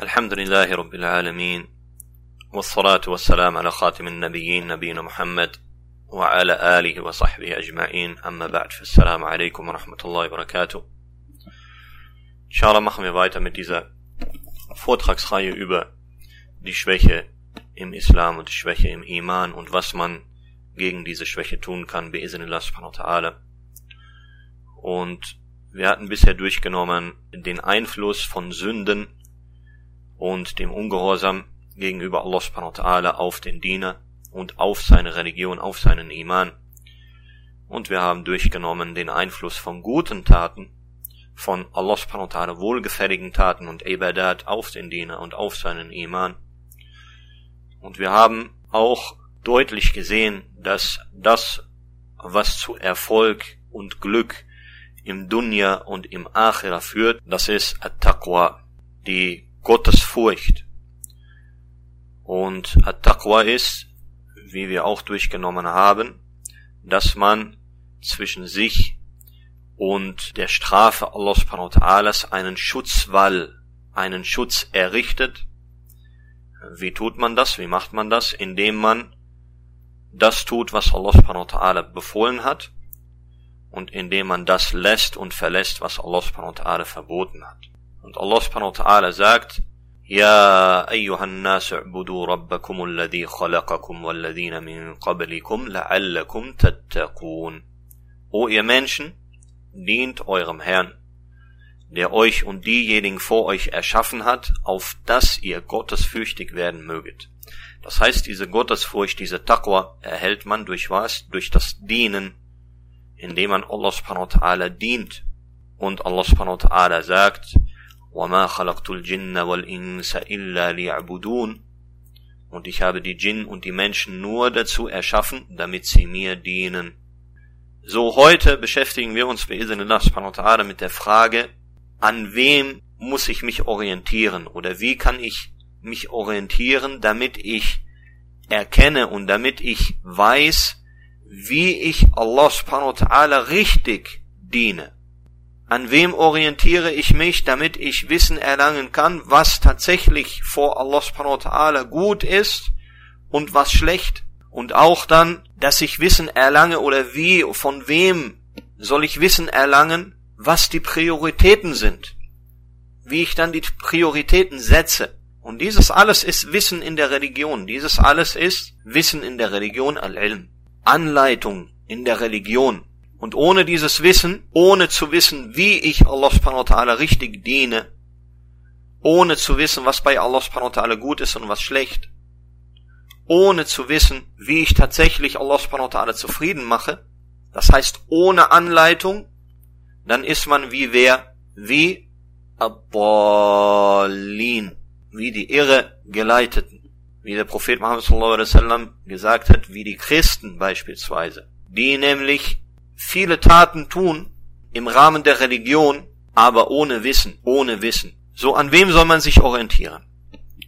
الحمد لله رب العالمين والصلاة والسلام على خاتم النبيين نبينا محمد وعلى آله وصحبه أجمعين أما بعد فالسلام عليكم ورحمة الله وبركاته Inshallah machen wir weiter mit dieser Vortragsreihe über die Schwäche im Islam und die Schwäche im Iman und was man gegen diese Schwäche tun kann, bi'iznillah subhanahu wa ta'ala. Und wir hatten bisher durchgenommen den Einfluss von Sünden und dem Ungehorsam gegenüber Allah subhanahu ta'ala auf den Diener und auf seine Religion, auf seinen Iman. Und wir haben durchgenommen den Einfluss von guten Taten, von Allah subhanahu wa ta'ala wohlgefälligen Taten und Ibadat auf den Diener und auf seinen Iman. Und wir haben auch deutlich gesehen, dass das, was zu Erfolg und Glück im Dunya und im Akhira führt, das ist At-Taqwa, die Gottesfurcht. Und At-Taqwa ist, wie wir auch durchgenommen haben, dass man zwischen sich und der Strafe Allah subhanahu einen Schutzwall, einen Schutz errichtet. Wie tut man das? Wie macht man das? Indem man das tut, was Allah subhanahu befohlen hat und indem man das lässt und verlässt, was Allah subhanahu verboten hat. Und Allah subhanahu wa ta'ala sagt, يا أيها الناس اعبدوا ربكم الذي خلقكم والذين من قبلكم لعلكم تتقون O ihr Menschen, dient eurem Herrn, der euch und diejenigen vor euch erschaffen hat, auf dass ihr gottesfürchtig werden möget. Das heißt, diese Gottesfurcht, diese Taqwa erhält man durch was? Durch das Dienen, indem man Allah subhanahu wa ta'ala dient. Und Allah subhanahu wa ta'ala sagt, وَمَا خَلَقْتُ الْجِنَّ وَالْإِنسَ إِلَّا لِيَعْبُدُونَ Und ich habe die Djinn und die Menschen nur dazu erschaffen, damit sie mir dienen. So heute beschäftigen wir uns bei Iznillah subhanahu wa ta'ala mit der Frage, an wem muss ich mich orientieren oder wie kann ich mich orientieren, damit ich erkenne und damit ich weiß, wie ich Allah subhanahu wa ta'ala richtig diene. An wem orientiere ich mich, damit ich Wissen erlangen kann, was tatsächlich vor Allah subhanahu wa ta'ala gut ist und was schlecht. Und auch dann, dass ich Wissen erlange oder wie, von wem soll ich Wissen erlangen, was die Prioritäten sind. Wie ich dann die Prioritäten setze. Und dieses alles ist Wissen in der Religion. Dieses alles ist Wissen in der Religion al-Ilm. Anleitung in der Religion. Und ohne dieses Wissen, ohne zu wissen, wie ich Allah subhanahu wa ta'ala richtig diene, ohne zu wissen, was bei Allah subhanahu wa ta'ala gut ist und was schlecht, ohne zu wissen, wie ich tatsächlich Allah subhanahu wa ta'ala zufrieden mache, das heißt ohne Anleitung, dann ist man wie wer? Wie Abbalin wie die Irregeleiteten, wie der Prophet Muhammad sallallahu alaihi wasallam gesagt hat, wie die Christen beispielsweise, die nämlich viele Taten tun im Rahmen der Religion, aber ohne Wissen, ohne Wissen. So an wem soll man sich orientieren?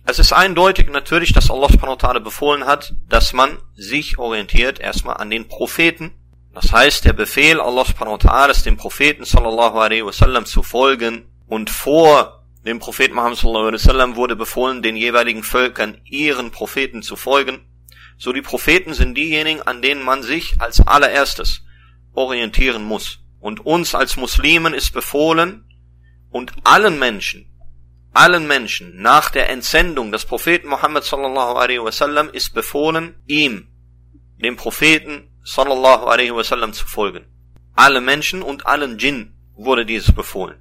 Es ist eindeutig natürlich, dass Allah subhanahu wa ta'ala befohlen hat, dass man sich orientiert erstmal an den Propheten. Das heißt, der Befehl Allah subhanahu wa ta'ala ist dem Propheten sallallahu alaihi wasallam zu folgen und vor dem Propheten Muhammad sallallahu alaihi wasallam wurde befohlen, den jeweiligen Völkern ihren Propheten zu folgen. So die Propheten sind diejenigen, an denen man sich als allererstes orientieren muss. Und uns als Muslimen ist befohlen und allen Menschen, allen Menschen nach der Entsendung des Propheten Muhammad sallallahu alaihi wasallam ist befohlen, ihm, dem Propheten sallallahu alaihi wasallam zu folgen. Alle Menschen und allen Djinn wurde dieses befohlen.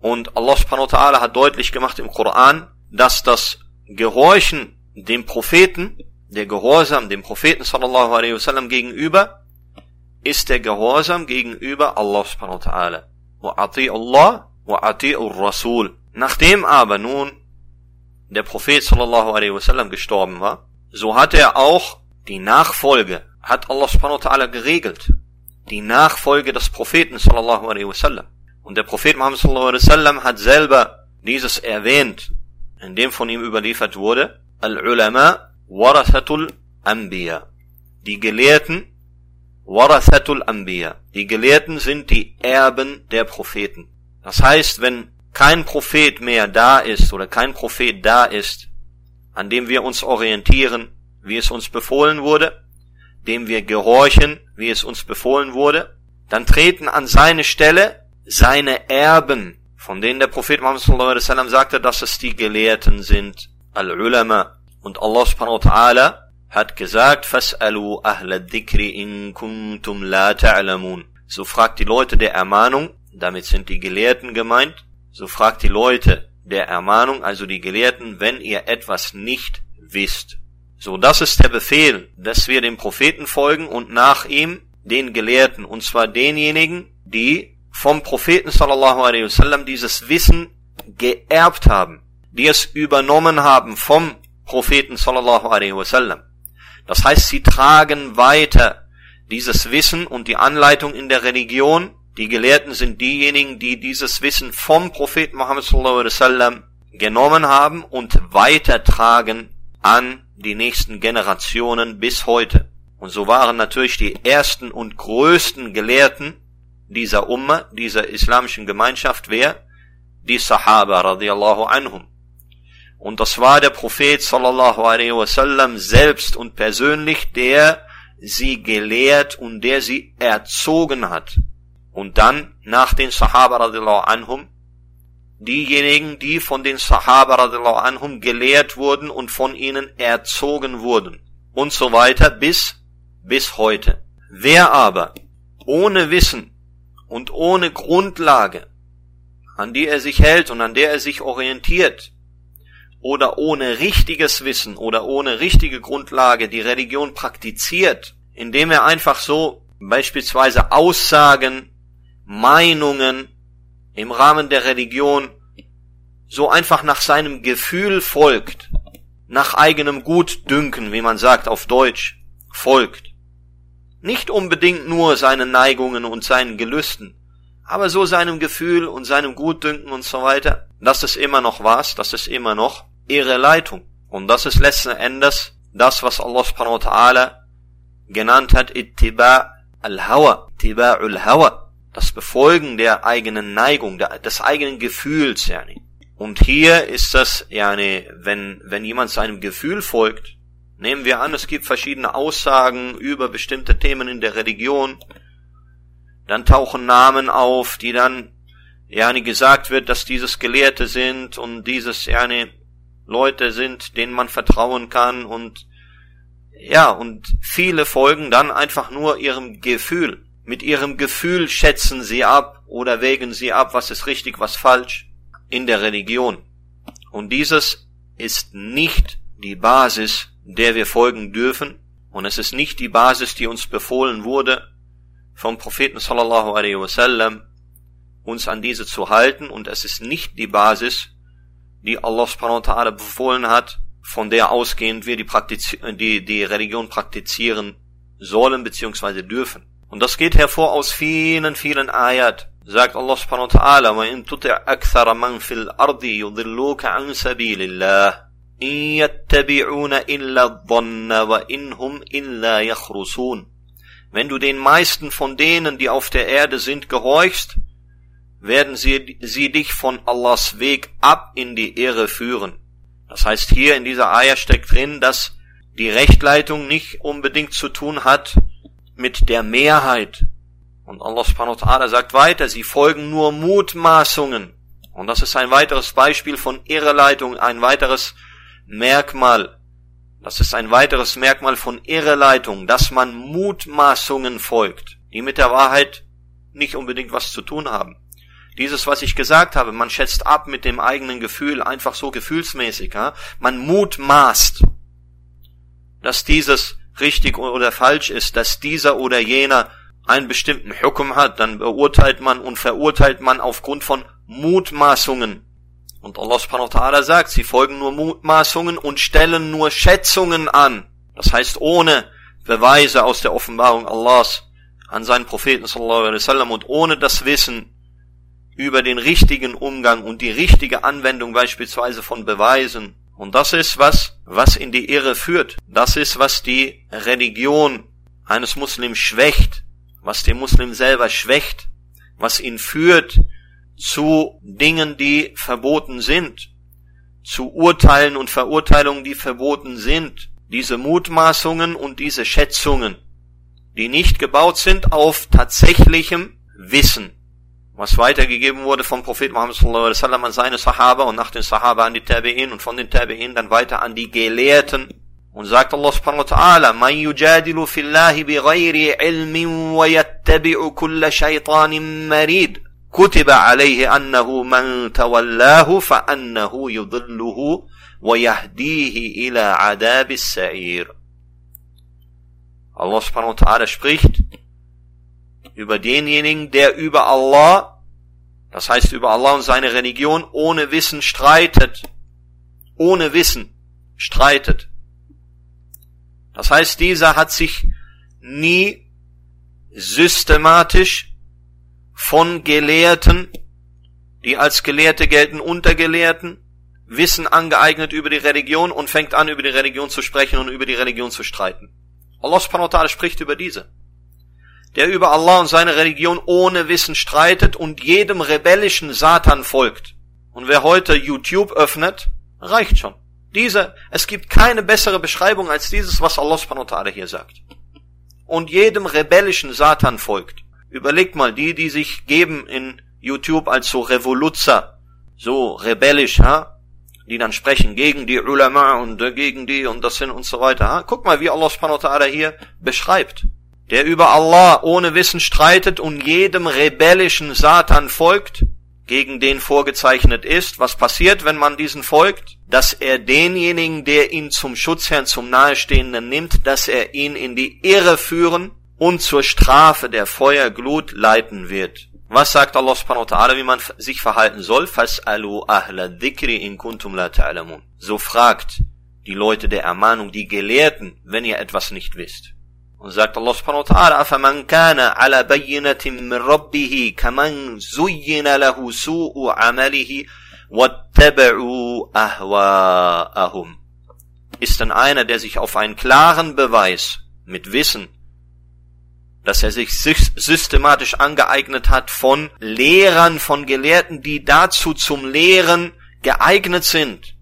Und Allah subhanahu wa ta'ala hat deutlich gemacht im Koran, dass das Gehorchen dem Propheten, der Gehorsam dem Propheten sallallahu alaihi wasallam gegenüber, ist der Gehorsam gegenüber Allah subhanahu wa ta'ala. Allah wa ati Rasul. Nachdem aber nun der Prophet sallallahu alaihi wasallam gestorben war, so hat er auch die Nachfolge, hat Allah subhanahu wa ta'ala geregelt. Die Nachfolge des Propheten sallallahu alaihi wasallam. Und der Prophet Muhammad sallallahu alaihi wasallam hat selber dieses erwähnt, in dem von ihm überliefert wurde, Al-Ulama warathatul Anbiya. Die Gelehrten, warathatul Anbiya. Die Gelehrten sind die Erben der Propheten. Das heißt, wenn kein Prophet mehr da ist oder kein Prophet da ist, an dem wir uns orientieren, wie es uns befohlen wurde, dem wir gehorchen, wie es uns befohlen wurde, dann treten an seine Stelle seine Erben, von denen der Prophet Muhammad sallallahu sagte, dass es die Gelehrten sind, Al-Ulama. Und Allah subhanahu wa ta'ala hat gesagt, Fas'alu ahla dhikri in kuntum la ta'lamun. So fragt die Leute der Ermahnung, damit sind die Gelehrten gemeint, so fragt die Leute der Ermahnung, also die Gelehrten, wenn ihr etwas nicht wisst. So, das ist der Befehl, dass wir dem Propheten folgen und nach ihm den Gelehrten, und zwar denjenigen, die vom Propheten sallallahu alaihi wasallam dieses Wissen geerbt haben, die es übernommen haben vom Propheten sallallahu alaihi wasallam. Das heißt, sie tragen weiter dieses Wissen und die Anleitung in der Religion. Die Gelehrten sind diejenigen, die dieses Wissen vom Propheten Muhammad sallallahu alaihi wasallam genommen haben und weitertragen an die nächsten Generationen bis heute. Und so waren natürlich die ersten und größten Gelehrten dieser Umma, dieser islamischen Gemeinschaft, wer? Die Sahaba radiallahu anhum. Und das war der Prophet sallallahu alaihi wasallam selbst und persönlich, der sie gelehrt und der sie erzogen hat. Und dann nach den Sahaba radiallahu anhum diejenigen, die von den Sahaba radiallahu anhum gelehrt wurden und von ihnen erzogen wurden und so weiter bis bis heute. Wer aber ohne Wissen und ohne Grundlage, an die er sich hält und an der er sich orientiert, oder ohne richtiges Wissen oder ohne richtige Grundlage die Religion praktiziert, indem er einfach so beispielsweise Aussagen, Meinungen im Rahmen der Religion so einfach nach seinem Gefühl folgt, nach eigenem Gutdünken, wie man sagt auf Deutsch, folgt. Nicht unbedingt nur seinen Neigungen und seinen Gelüsten, aber so seinem Gefühl und seinem Gutdünken und so weiter, das ist immer noch was, das ist immer noch ihre Leitung. Und das ist letzten Endes das, was Allah subhanahu wa ta'ala genannt hat, Ittiba al-Hawa, Ittiba al-Hawa, das Befolgen der eigenen Neigung, des eigenen Gefühls, yani. Und hier ist das, yani, wenn, wenn jemand seinem Gefühl folgt, Nehmen wir an, es gibt verschiedene Aussagen über bestimmte Themen in der Religion. Dann tauchen Namen auf, die dann, ja, gesagt wird, dass dieses Gelehrte sind und dieses, ja, Leute sind, denen man vertrauen kann und, ja, und viele folgen dann einfach nur ihrem Gefühl. Mit ihrem Gefühl schätzen sie ab oder wägen sie ab, was ist richtig, was falsch in der Religion. Und dieses ist nicht die Basis der wir folgen dürfen. Und es ist nicht die Basis, die uns befohlen wurde, vom Propheten sallallahu alaihi wasallam, uns an diese zu halten. Und es ist nicht die Basis, die Allah subhanahu wa ta'ala befohlen hat, von der ausgehend wir die, Praktiz die, die Religion praktizieren sollen bzw. dürfen. Und das geht hervor aus vielen, vielen Ayat. Sagt Allah subhanahu wa ta'ala, وَإِن تُطِعْ أَكْثَرَ مَنْ فِي الْأَرْضِ يُضِلُّوكَ عَنْ سَبِيلِ اللَّهِ wenn du den meisten von denen, die auf der Erde sind, gehorchst, werden sie, sie dich von Allahs Weg ab in die Irre führen. Das heißt, hier in dieser Eier steckt drin, dass die Rechtleitung nicht unbedingt zu tun hat mit der Mehrheit. Und Allah subhanahu wa ta'ala sagt weiter, sie folgen nur Mutmaßungen. Und das ist ein weiteres Beispiel von Irreleitung, ein weiteres Merkmal, das ist ein weiteres Merkmal von Irreleitung, dass man Mutmaßungen folgt, die mit der Wahrheit nicht unbedingt was zu tun haben. Dieses, was ich gesagt habe, man schätzt ab mit dem eigenen Gefühl, einfach so gefühlsmäßig. Ja? Man mutmaßt, dass dieses richtig oder falsch ist, dass dieser oder jener einen bestimmten Hukum hat, dann beurteilt man und verurteilt man aufgrund von Mutmaßungen. Und Allah subhanahu wa ta'ala sagt, sie folgen nur Mutmaßungen und stellen nur Schätzungen an. Das heißt, ohne Beweise aus der Offenbarung Allahs an seinen Propheten sallallahu alaihi wasallam und ohne das Wissen über den richtigen Umgang und die richtige Anwendung beispielsweise von Beweisen. Und das ist was, was in die Irre führt. Das ist, was die Religion eines Muslims schwächt, was den Muslim selber schwächt, was ihn führt, zu Dingen, die verboten sind, zu Urteilen und Verurteilungen, die verboten sind, diese Mutmaßungen und diese Schätzungen, die nicht gebaut sind auf tatsächlichem Wissen, was weitergegeben wurde vom Prophet Muhammad sallallahu alaihi wasallam an seine Sahaba und nach den Sahaba an die Tabi'in und von den Tabi'in dann weiter an die Gelehrten. Und sagt Allah subhanahu wa ta'ala, man yujadilu fillahi bighayri ilmin wa yattabi'u kulla shaytanin marid. كتب عليه أنه من تولاه فأنه يضله ويهديه إلى عذاب السعير. Allah subhanahu wa ta'ala spricht über denjenigen, der über Allah, das heißt über Allah und seine Religion, ohne Wissen streitet. Ohne Wissen streitet. Das heißt, dieser hat sich nie systematisch von Gelehrten, die als Gelehrte gelten, Untergelehrten, Wissen angeeignet über die Religion und fängt an, über die Religion zu sprechen und über die Religion zu streiten. Allah subhanahu wa ta'ala spricht über diese der über Allah und seine Religion ohne Wissen streitet und jedem rebellischen Satan folgt. Und wer heute YouTube öffnet, reicht schon. Diese, es gibt keine bessere Beschreibung als dieses, was Allah subhanahu wa ta'ala hier sagt. Und jedem rebellischen Satan folgt. Überlegt mal, die, die sich geben in YouTube als so Revoluzer, so rebellisch, ha? die dann sprechen gegen die Ulama und gegen die und das hin und so weiter. Ha? Guck mal, wie Allah subhanahu wa ta'ala hier beschreibt der über Allah ohne Wissen streitet und jedem rebellischen Satan folgt, gegen den vorgezeichnet ist, was passiert, wenn man diesen folgt, dass er denjenigen, der ihn zum Schutzherrn, zum Nahestehenden nimmt, dass er ihn in die Irre führen und zur Strafe der Feuerglut leiten wird. Was sagt Allah subhanahu wa ta'ala, wie man sich verhalten soll? Fas'alu ahla dhikri in kuntum la ta'lamun. So fragt die Leute der Ermahnung, die Gelehrten, wenn ihr etwas nicht wisst. Und sagt Allah subhanahu wa ta'ala, أَفَمَنْ كَانَ عَلَى بَيِّنَةٍ مِّن رَبِّهِ كَمَنْ زُيِّنَ لَهُ سُوءُ عَمَلِهِ وَاتَّبَعُوا أَهْوَاءَهُمْ Ist denn einer, der sich auf einen klaren Beweis mit Wissen, dass er sich systematisch angeeignet hat von Lehrern, von Gelehrten, die dazu zum Lehren geeignet sind,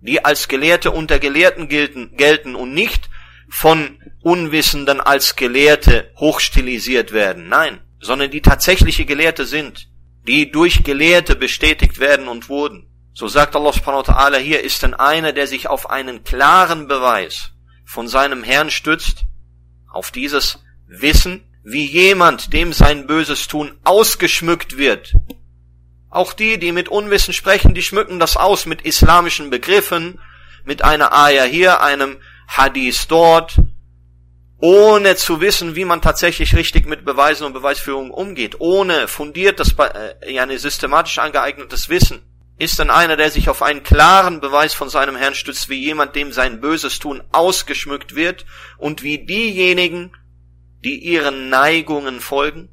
die als Gelehrte unter Gelehrten gelten, gelten und nicht von Unwissenden als Gelehrte hochstilisiert werden. Nein, sondern die tatsächliche Gelehrte sind, die durch Gelehrte bestätigt werden und wurden. So sagt Allah subhanahu wa ta'ala hier, ist denn einer, der sich auf einen klaren Beweis von seinem Herrn stützt, auf dieses Wissen, wie jemand, dem sein böses Tun ausgeschmückt wird. Auch die, die mit Unwissen sprechen, die schmücken das aus mit islamischen Begriffen, mit einer Ayah hier, einem Hadith dort, ohne zu wissen, wie man tatsächlich richtig mit Beweisen und Beweisführung umgeht, ohne fundiertes, äh, ja, eine systematisch angeeignetes Wissen, ist dann einer, der sich auf einen klaren Beweis von seinem Herrn stützt, wie jemand, dem sein böses Tun ausgeschmückt wird und wie diejenigen, die ihren Neigungen folgen.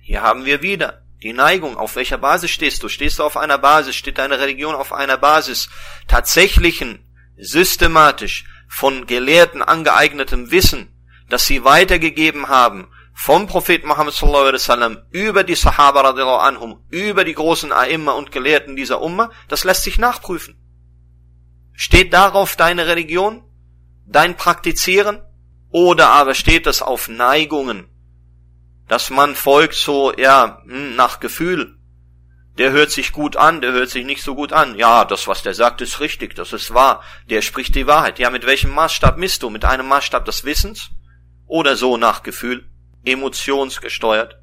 Hier haben wir wieder die Neigung. Auf welcher Basis stehst du? Stehst du auf einer Basis? Steht deine Religion auf einer Basis tatsächlichen systematisch von Gelehrten angeeignetem Wissen, das sie weitergegeben haben vom Prophet Muhammad sallallahu alaihi wasallam über die Sahaba radiallahu anhum, über die großen Aimma und Gelehrten dieser Umma, das lässt sich nachprüfen. Steht darauf deine Religion, dein Praktizieren, oder aber steht es auf Neigungen, dass man folgt so, ja, hm, nach Gefühl, der hört sich gut an, der hört sich nicht so gut an. Ja, das, was der sagt, ist richtig, das ist wahr. Der spricht die Wahrheit. Ja, mit welchem Maßstab misst du? Mit einem Maßstab des Wissens? Oder so nach Gefühl? Emotionsgesteuert?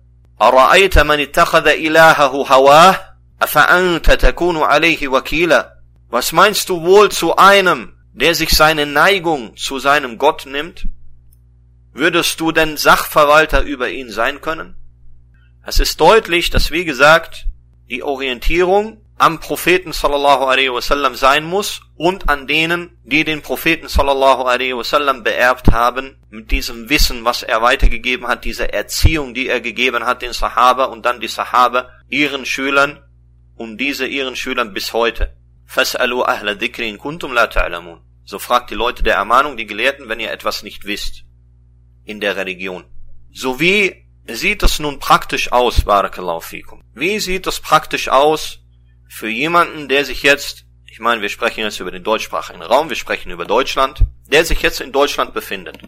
أرأيت من اتخذ إلهه هواه أفأنت تكون عليه وكيلا Was meinst du wohl zu einem, der sich seine Neigung zu seinem Gott nimmt? Würdest du denn Sachverwalter über ihn sein können? Es ist deutlich, dass wie gesagt, die Orientierung am Propheten sallallahu alaihi wasallam sein muss und an denen, die den Propheten sallallahu alaihi wasallam beerbt haben, mit diesem Wissen, was er weitergegeben hat, dieser Erziehung, die er gegeben hat, den Sahaba und dann die Sahaba ihren Schülern und diese ihren Schülern bis heute. Fas'alu ahla dhikri in kuntum la ta'lamun. So fragt die Leute der Ermahnung, die Gelehrten, wenn ihr etwas nicht wisst in der Religion. Sowie sieht es nun praktisch aus, Barakallahu fikum? Wie sieht es praktisch aus für jemanden, der sich jetzt, ich meine, wir sprechen jetzt über den deutschsprachigen Raum, wir sprechen über Deutschland, der sich jetzt in Deutschland befindet,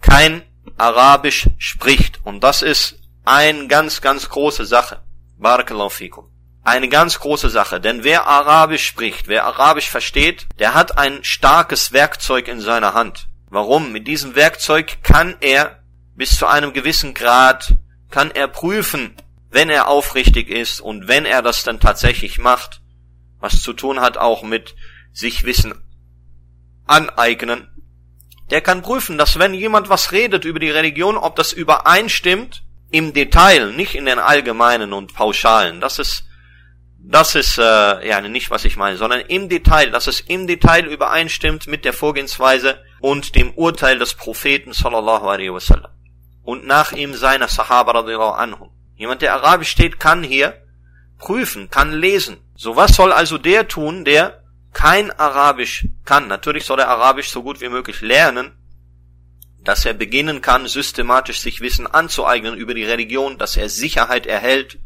kein Arabisch spricht, und das ist eine ganz, ganz große Sache. Barakallahu fikum. Eine ganz große Sache, denn wer Arabisch spricht, wer Arabisch versteht, der hat ein starkes Werkzeug in seiner Hand. Warum? Mit diesem Werkzeug kann er bis zu einem gewissen Grad, kann er prüfen, wenn er aufrichtig ist und wenn er das dann tatsächlich macht, was zu tun hat auch mit sich Wissen aneignen, der kann prüfen, dass wenn jemand was redet über die Religion, ob das übereinstimmt im Detail, nicht in den allgemeinen und pauschalen. Das ist das ist äh, ja nicht was ich meine, sondern im Detail, dass es im Detail übereinstimmt mit der Vorgehensweise und dem Urteil des Propheten sallallahu alaihi wasallam und nach ihm seiner Sahaba radiallahu anhum. Jemand, der Arabisch steht, kann hier prüfen, kann lesen. So was soll also der tun, der kein Arabisch kann? Natürlich soll er Arabisch so gut wie möglich lernen, dass er beginnen kann, systematisch sich Wissen anzueignen über die Religion, dass er Sicherheit erhält,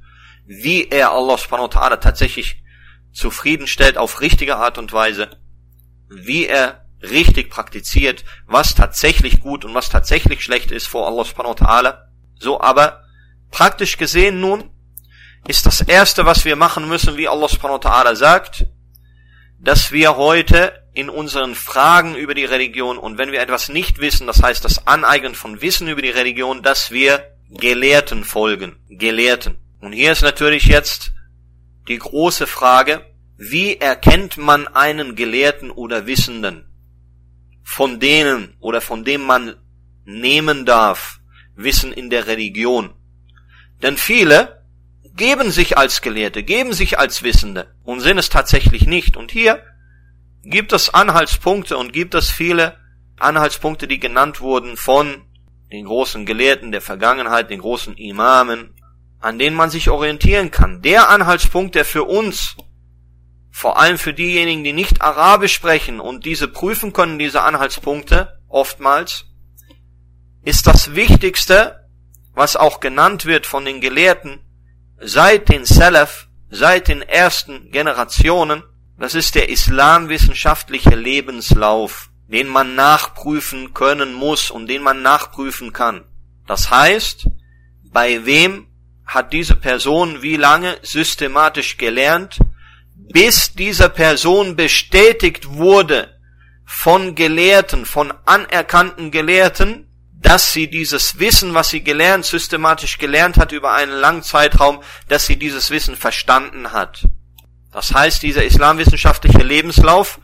wie er Allah subhanahu wa ta'ala tatsächlich zufriedenstellt auf richtige Art und Weise, wie er richtig praktiziert, was tatsächlich gut und was tatsächlich schlecht ist vor Allah subhanahu wa ta'ala. So aber praktisch gesehen nun ist das erste, was wir machen müssen, wie Allah subhanahu wa ta'ala sagt, dass wir heute in unseren Fragen über die Religion und wenn wir etwas nicht wissen, das heißt das Aneignen von Wissen über die Religion, dass wir Gelehrten folgen. Gelehrten. Und hier ist natürlich jetzt die große Frage, wie erkennt man einen Gelehrten oder Wissenden? Von denen oder von dem man nehmen darf, Wissen in der Religion. Denn viele geben sich als Gelehrte, geben sich als Wissende und sind es tatsächlich nicht. Und hier gibt es Anhaltspunkte und gibt es viele Anhaltspunkte, die genannt wurden von den großen Gelehrten der Vergangenheit, den großen Imamen, an denen man sich orientieren kann. Der Anhaltspunkt, der für uns, vor allem für diejenigen, die nicht Arabisch sprechen und diese prüfen können, diese Anhaltspunkte, oftmals, ist das Wichtigste, was auch genannt wird von den Gelehrten, seit den Salaf, seit den ersten Generationen, das ist der islamwissenschaftliche Lebenslauf, den man nachprüfen können muss und den man nachprüfen kann. Das heißt, bei wem hat diese Person wie lange systematisch gelernt, bis dieser Person bestätigt wurde von Gelehrten, von anerkannten Gelehrten, dass sie dieses Wissen, was sie gelernt, systematisch gelernt hat über einen langen Zeitraum, dass sie dieses Wissen verstanden hat. Das heißt, dieser islamwissenschaftliche Lebenslauf,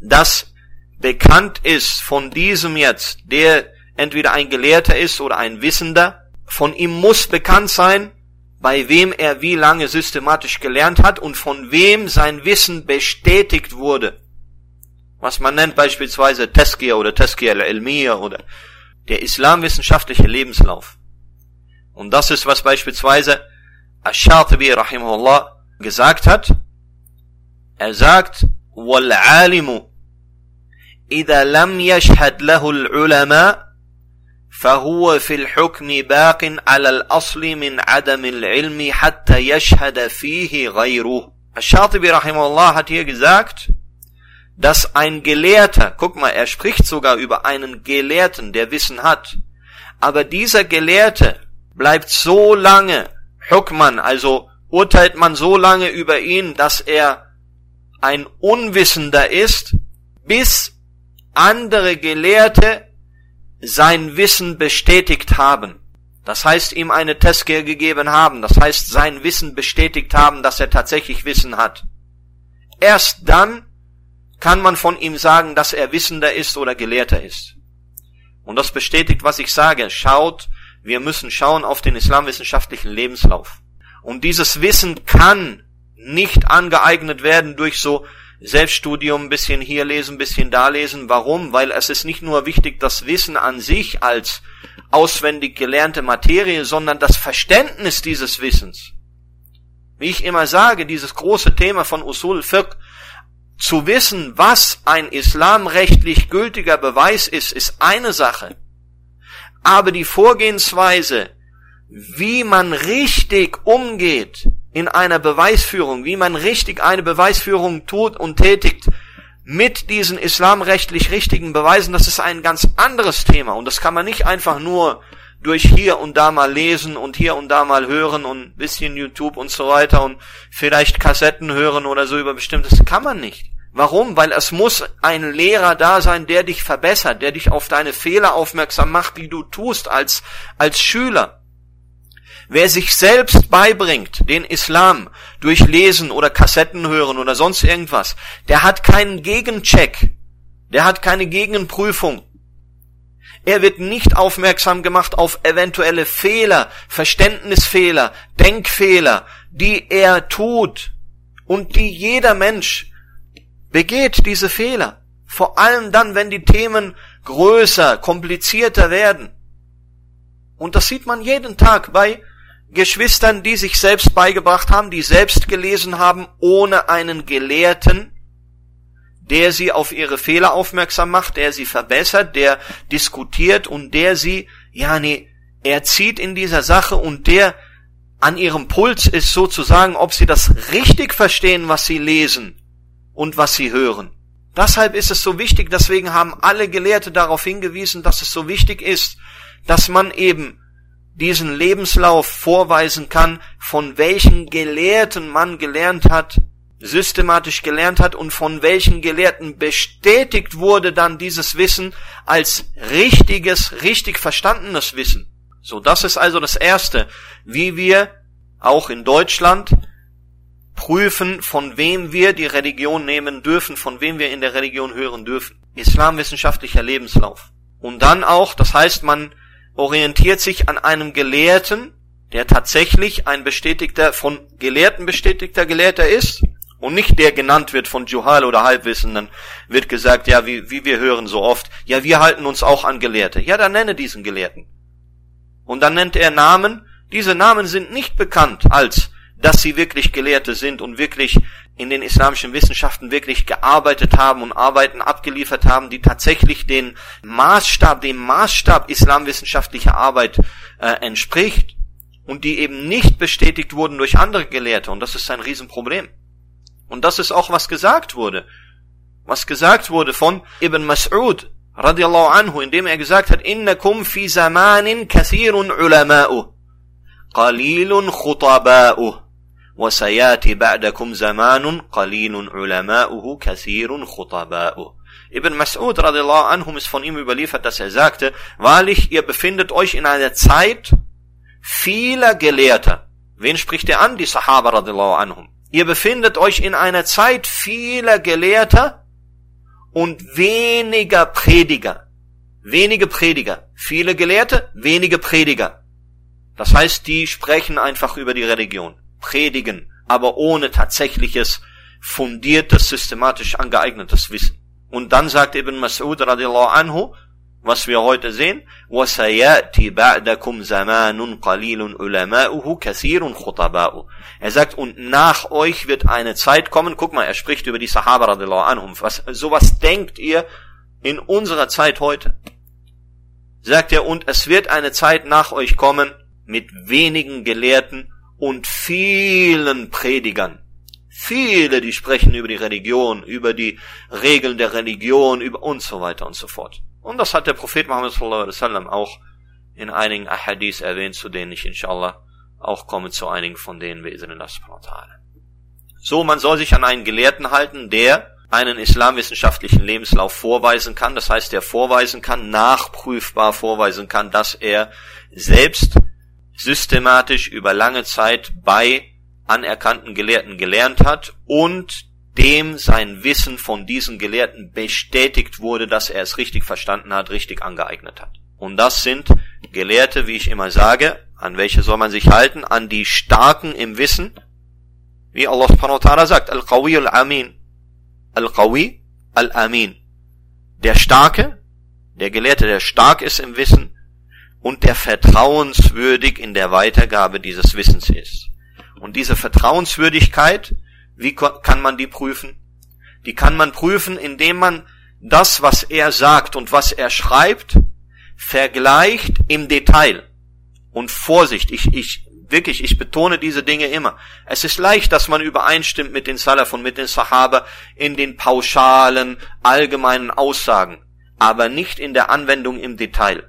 das bekannt ist von diesem jetzt, der entweder ein Gelehrter ist oder ein Wissender, von ihm muss bekannt sein, bei wem er wie lange systematisch gelernt hat und von wem sein Wissen bestätigt wurde. Was man nennt beispielsweise Teskia oder Teskia al-Ilmiya oder der islamwissenschaftliche Lebenslauf. Und das ist, was beispielsweise Ash-Shatibi rahimahullah gesagt hat. Er sagt, وَالْعَالِمُ إِذَا لَمْ يَشْهَدْ لَهُ الْعُلَمَاء فهو في الحكم باق على الأصل من عدم العلم حتى يشهد فيه غيره. Ash-Shatibi rahimahullah hat hier gesagt, dass ein Gelehrter, guck mal, er spricht sogar über einen Gelehrten, der Wissen hat, aber dieser Gelehrte bleibt so lange, Hukman, also urteilt man so lange über ihn, dass er ein Unwissender ist, bis andere Gelehrte sein Wissen bestätigt haben. Das heißt, ihm eine Testkehr gegeben haben. Das heißt, sein Wissen bestätigt haben, dass er tatsächlich Wissen hat. Erst dann kann man von ihm sagen, dass er Wissender ist oder Gelehrter ist. Und das bestätigt, was ich sage. Schaut, wir müssen schauen auf den islamwissenschaftlichen Lebenslauf. Und dieses Wissen kann nicht angeeignet werden durch so Selbststudium, ein bisschen hier lesen, ein bisschen da lesen. Warum? Weil es ist nicht nur wichtig, das Wissen an sich als auswendig gelernte Materie, sondern das Verständnis dieses Wissens. Wie ich immer sage, dieses große Thema von Usul Fiqh, zu wissen, was ein islamrechtlich gültiger Beweis ist, ist eine Sache. Aber die Vorgehensweise, wie man richtig umgeht in einer Beweisführung, wie man richtig eine Beweisführung tut und tätigt mit diesen islamrechtlich richtigen Beweisen, das ist ein ganz anderes Thema und das kann man nicht einfach nur durch hier und da mal lesen und hier und da mal hören und ein bisschen YouTube und so weiter und vielleicht Kassetten hören oder so über bestimmtes, kann man nicht. Warum? Weil es muss ein Lehrer da sein, der dich verbessert, der dich auf deine Fehler aufmerksam macht, die du tust als, als Schüler. Wer sich selbst beibringt, den Islam, durch Lesen oder Kassetten hören oder sonst irgendwas, der hat keinen Gegencheck, der hat keine Gegenprüfung. Er wird nicht aufmerksam gemacht auf eventuelle Fehler, Verständnisfehler, Denkfehler, die er tut und die jeder Mensch begeht diese Fehler. Vor allem dann, wenn die Themen größer, komplizierter werden. Und das sieht man jeden Tag bei Geschwistern, die sich selbst beigebracht haben, die selbst gelesen haben, ohne einen Gelehrten, der sie auf ihre Fehler aufmerksam macht, der sie verbessert, der diskutiert und der sie, ja nee, erzieht in dieser Sache und der an ihrem Puls ist sozusagen, ob sie das richtig verstehen, was sie lesen und was sie hören. Deshalb ist es so wichtig, deswegen haben alle Gelehrte darauf hingewiesen, dass es so wichtig ist, dass man eben diesen Lebenslauf vorweisen kann, von welchen Gelehrten man gelernt hat, systematisch gelernt hat und von welchen Gelehrten bestätigt wurde dann dieses Wissen als richtiges, richtig verstandenes Wissen. So, das ist also das Erste, wie wir auch in Deutschland prüfen, von wem wir die Religion nehmen dürfen, von wem wir in der Religion hören dürfen. Islamwissenschaftlicher Lebenslauf. Und dann auch, das heißt, man orientiert sich an einem Gelehrten, der tatsächlich ein bestätigter, von Gelehrten bestätigter Gelehrter ist und nicht der genannt wird von Juhal oder Halbwissenden, wird gesagt, ja, wie, wie wir hören so oft, ja, wir halten uns auch an Gelehrte. Ja, dann nenne diesen Gelehrten. Und dann nennt er Namen, diese Namen sind nicht bekannt als dass sie wirklich Gelehrte sind und wirklich in den islamischen Wissenschaften wirklich gearbeitet haben und Arbeiten abgeliefert haben, die tatsächlich den Maßstab, dem Maßstab islamwissenschaftlicher Arbeit äh, entspricht und die eben nicht bestätigt wurden durch andere Gelehrte. Und das ist ein Riesenproblem. Und das ist auch, was gesagt wurde. Was gesagt wurde von Ibn Mas'ud, radiallahu anhu, indem er gesagt hat, innakum fi zamanin kathirun ulama'u, qalilun khutaba'u. وسياتي بعدكم زمان قليل علماؤه كثير خطباؤه Ibn Mas'ud radiallahu anhum ist von ihm überliefert, dass er sagte, wahrlich, ihr befindet euch in einer Zeit vieler Gelehrter. Wen spricht er an? Die Sahaba radiallahu anhum. Ihr befindet euch in einer Zeit vieler Gelehrter und weniger Prediger. Wenige Prediger. Viele Gelehrte, wenige Prediger. Das heißt, die sprechen einfach über die Religion predigen, aber ohne tatsächliches, fundiertes, systematisch angeeignetes Wissen. Und dann sagt Ibn Mas'ud radiallahu anhu, was wir heute sehen, وَسَيَأْتِ بَعْدَكُمْ زَمَانٌ قَلِيلٌ عُلَمَاؤُهُ كَثِيرٌ خُطَبَاؤُ Er sagt, und nach euch wird eine Zeit kommen, guck mal, er spricht über die Sahaba radiallahu anhum, was, sowas denkt ihr in unserer Zeit heute? Sagt er, und es wird eine Zeit nach euch kommen mit wenigen Gelehrten und vielen Predigern. Viele, die sprechen über die Religion, über die Regeln der Religion, über und so weiter und so fort. Und das hat der Prophet Muhammad sallallahu alaihi wasallam auch in einigen Ahadith erwähnt, zu denen ich inshallah auch komme zu einigen von denen wir in das So, man soll sich an einen Gelehrten halten, der einen islamwissenschaftlichen Lebenslauf vorweisen kann, das heißt, der vorweisen kann, nachprüfbar vorweisen kann, dass er selbst systematisch über lange Zeit bei anerkannten Gelehrten gelernt hat und dem sein Wissen von diesen Gelehrten bestätigt wurde, dass er es richtig verstanden hat, richtig angeeignet hat. Und das sind Gelehrte, wie ich immer sage, an welche soll man sich halten? An die Starken im Wissen, wie Allah subhanahu wa ta'ala sagt, Al-Qawi al-Amin. Al-Qawi al-Amin. Der Starke, der Gelehrte, der stark ist im Wissen, und der vertrauenswürdig in der Weitergabe dieses Wissens ist. Und diese Vertrauenswürdigkeit, wie kann man die prüfen? Die kann man prüfen, indem man das, was er sagt und was er schreibt, vergleicht im Detail Und Vorsicht, ich, ich, wirklich, ich betone diese Dinge immer. Es ist leicht, dass man übereinstimmt mit den Salaf und mit den Sahaba in den pauschalen, allgemeinen Aussagen, aber nicht in der Anwendung im Detail.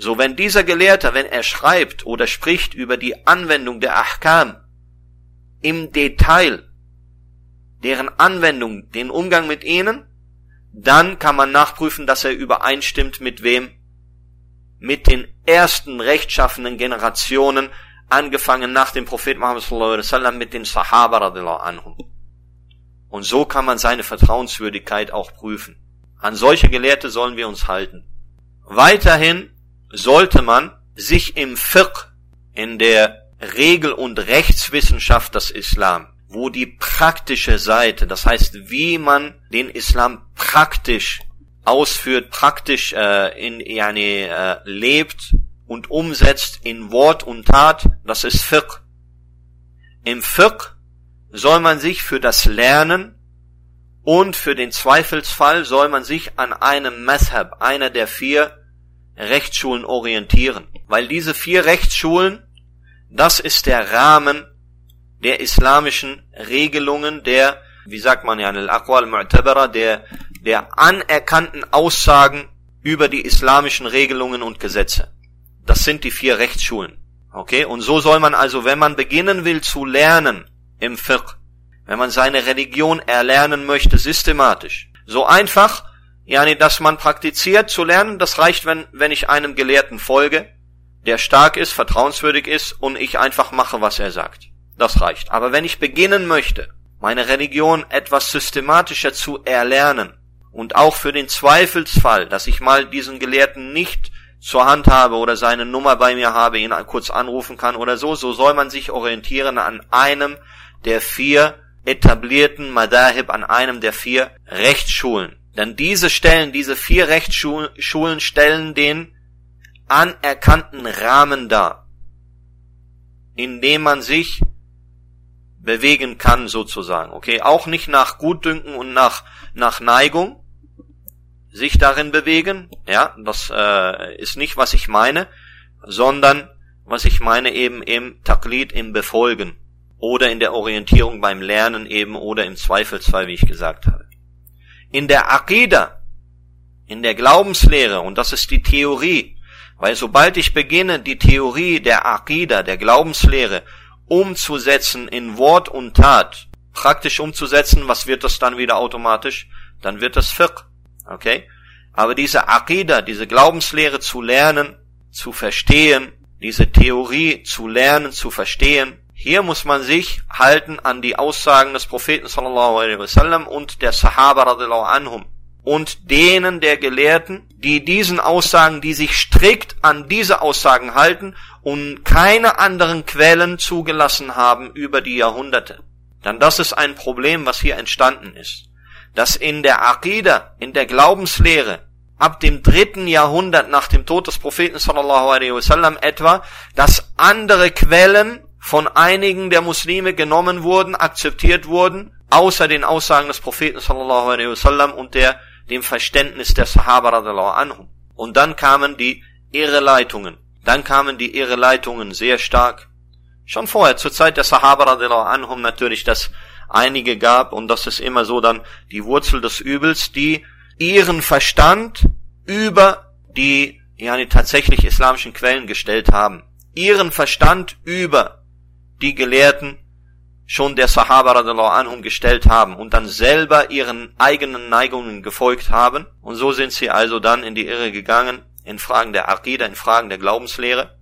So wenn dieser Gelehrte, wenn er schreibt oder spricht über die Anwendung der Ahkam im Detail, deren Anwendung, den Umgang mit ihnen, dann kann man nachprüfen, dass er übereinstimmt mit wem? Mit den ersten rechtschaffenen Generationen, angefangen nach dem Prophet Muhammad sallallahu alaihi wasallam mit den Sahaba radiallahu anhum. Und so kann man seine Vertrauenswürdigkeit auch prüfen. An solche Gelehrte sollen wir uns halten. Weiterhin sollte man sich im Fiqh, in der Regel- und Rechtswissenschaft des Islam, wo die praktische Seite, das heißt, wie man den Islam praktisch ausführt, praktisch äh, in yani, äh, lebt und umsetzt in Wort und Tat, das ist Fiqh. Im Fiqh soll man sich für das Lernen und für den Zweifelsfall soll man sich an einem Madhab, einer der vier Rechtsschulen orientieren. Weil diese vier Rechtsschulen, das ist der Rahmen der islamischen Regelungen, der, wie sagt man ja, al-Aqwal mu'tabara, der, der anerkannten Aussagen über die islamischen Regelungen und Gesetze. Das sind die vier Rechtsschulen. Okay? Und so soll man also, wenn man beginnen will zu lernen im Fiqh, wenn man seine Religion erlernen möchte, systematisch, so einfach, yani, dass man praktiziert zu lernen, das reicht, wenn, wenn ich einem Gelehrten folge, der stark ist, vertrauenswürdig ist und ich einfach mache, was er sagt. Das reicht. Aber wenn ich beginnen möchte, meine Religion etwas systematischer zu erlernen und auch für den Zweifelsfall, dass ich mal diesen Gelehrten nicht zur Hand habe oder seine Nummer bei mir habe, ihn kurz anrufen kann oder so, so soll man sich orientieren an einem der vier etablierten Madahib, an einem der vier Rechtsschulen. Denn diese Stellen, diese vier Rechtsschulen stellen den anerkannten Rahmen dar, in dem man sich bewegen kann sozusagen. Okay, auch nicht nach Gutdünken und nach nach Neigung sich darin bewegen. Ja, das äh, ist nicht was ich meine, sondern was ich meine eben im Taklid im Befolgen oder in der Orientierung beim Lernen eben oder im Zweifelsfall, wie ich gesagt habe. In der Aqidah, in der Glaubenslehre und das ist die Theorie, weil sobald ich beginne, die Theorie der Aqidah, der Glaubenslehre umzusetzen in Wort und Tat, praktisch umzusetzen, was wird das dann wieder automatisch? Dann wird das Fiqh. Okay? Aber diese Aqidah, diese Glaubenslehre zu lernen, zu verstehen, diese Theorie zu lernen, zu verstehen, hier muss man sich halten an die Aussagen des Propheten sallallahu alaihi wasallam und der Sahaba radiallahu anhum und denen der Gelehrten, die diesen Aussagen, die sich strikt an diese Aussagen halten und keine anderen Quellen zugelassen haben über die Jahrhunderte. Dann das ist ein Problem, was hier entstanden ist. Dass in der Aqidah, in der Glaubenslehre, ab dem dritten Jahrhundert nach dem Tod des Propheten sallallahu alaihi wasallam etwa, dass andere Quellen von einigen der Muslime genommen wurden, akzeptiert wurden, außer den Aussagen des Propheten sallallahu alaihi wasallam und der dem Verständnis der Sahaba radiallahu anhum. Und dann kamen die Irreleitungen. Dann kamen die Irreleitungen sehr stark. Schon vorher, zur Zeit der Sahaba radiallahu anhum natürlich, dass einige gab und das ist immer so dann die Wurzel des Übels, die ihren Verstand über die ja, die tatsächlich islamischen Quellen gestellt haben. Ihren Verstand über die Gelehrten schon der Sahaba radiallahu anhum gestellt haben und dann selber ihren eigenen Neigungen gefolgt haben. Und so sind sie also dann in die Irre gegangen in Fragen der Akida, in Fragen der Glaubenslehre.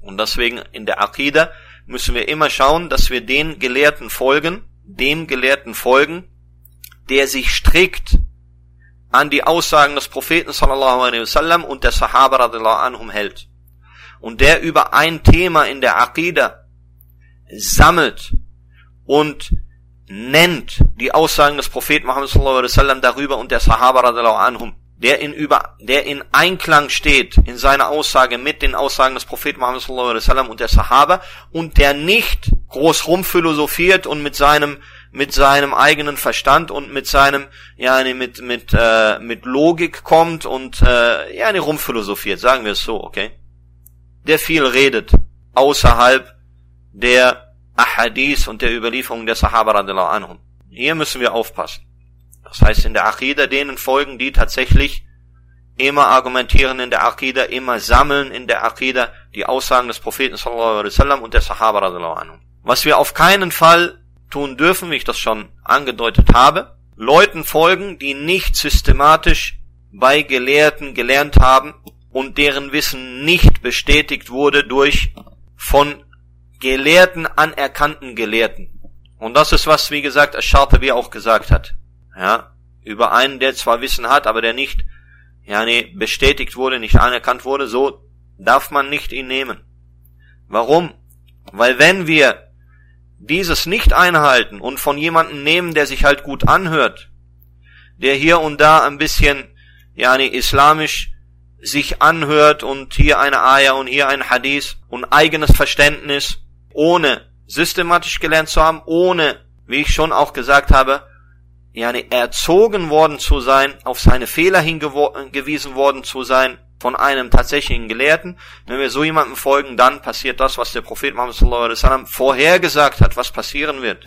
Und deswegen in der Akida müssen wir immer schauen, dass wir den Gelehrten folgen, dem Gelehrten folgen, der sich strikt an die Aussagen des Propheten sallallahu alaihi wasallam und der Sahaba radiallahu anhum hält. Und der über ein Thema in der Akida sammelt und nennt die Aussagen des Propheten Muhammad sallallahu alaihi wasallam darüber und der Sahaba radiallahu anhum, der in über, der in Einklang steht in seiner Aussage mit den Aussagen des Propheten Muhammad sallallahu alaihi wasallam und der Sahaba und der nicht groß rumphilosophiert und mit seinem mit seinem eigenen Verstand und mit seinem ja mit mit äh, mit Logik kommt und äh, ja rumphilosophiert, sagen wir es so, okay? der viel redet, außerhalb der Ahadith und der Überlieferung der Sahaba radiallahu anhum. Hier müssen wir aufpassen. Das heißt, in der Aqidah denen folgen, die tatsächlich immer argumentieren in der Aqidah, immer sammeln in der Aqidah die Aussagen des Propheten sallallahu alaihi wasallam und der Sahaba radiallahu anhum. Was wir auf keinen Fall tun dürfen, wie ich das schon angedeutet habe, Leuten folgen, die nicht systematisch bei Gelehrten gelernt haben und deren Wissen nicht bestätigt wurde durch von Gelehrten anerkannten Gelehrten. Und das ist was, wie gesagt, Ash-Shatibi auch gesagt hat. Ja, über einen, der zwar Wissen hat, aber der nicht ja, nee, bestätigt wurde, nicht anerkannt wurde, so darf man nicht ihn nehmen. Warum? Weil wenn wir dieses nicht einhalten und von jemandem nehmen, der sich halt gut anhört, der hier und da ein bisschen, ja, nee, islamisch sich anhört und hier eine Ayah und hier ein Hadith und eigenes Verständnis, ohne systematisch gelernt zu haben, ohne, wie ich schon auch gesagt habe, yani erzogen worden zu sein, auf seine Fehler hingewiesen worden zu sein von einem tatsächlichen Gelehrten. Wenn wir so jemandem folgen, dann passiert das, was der Prophet Muhammad sallallahu alaihi wasallam vorhergesagt hat, was passieren wird.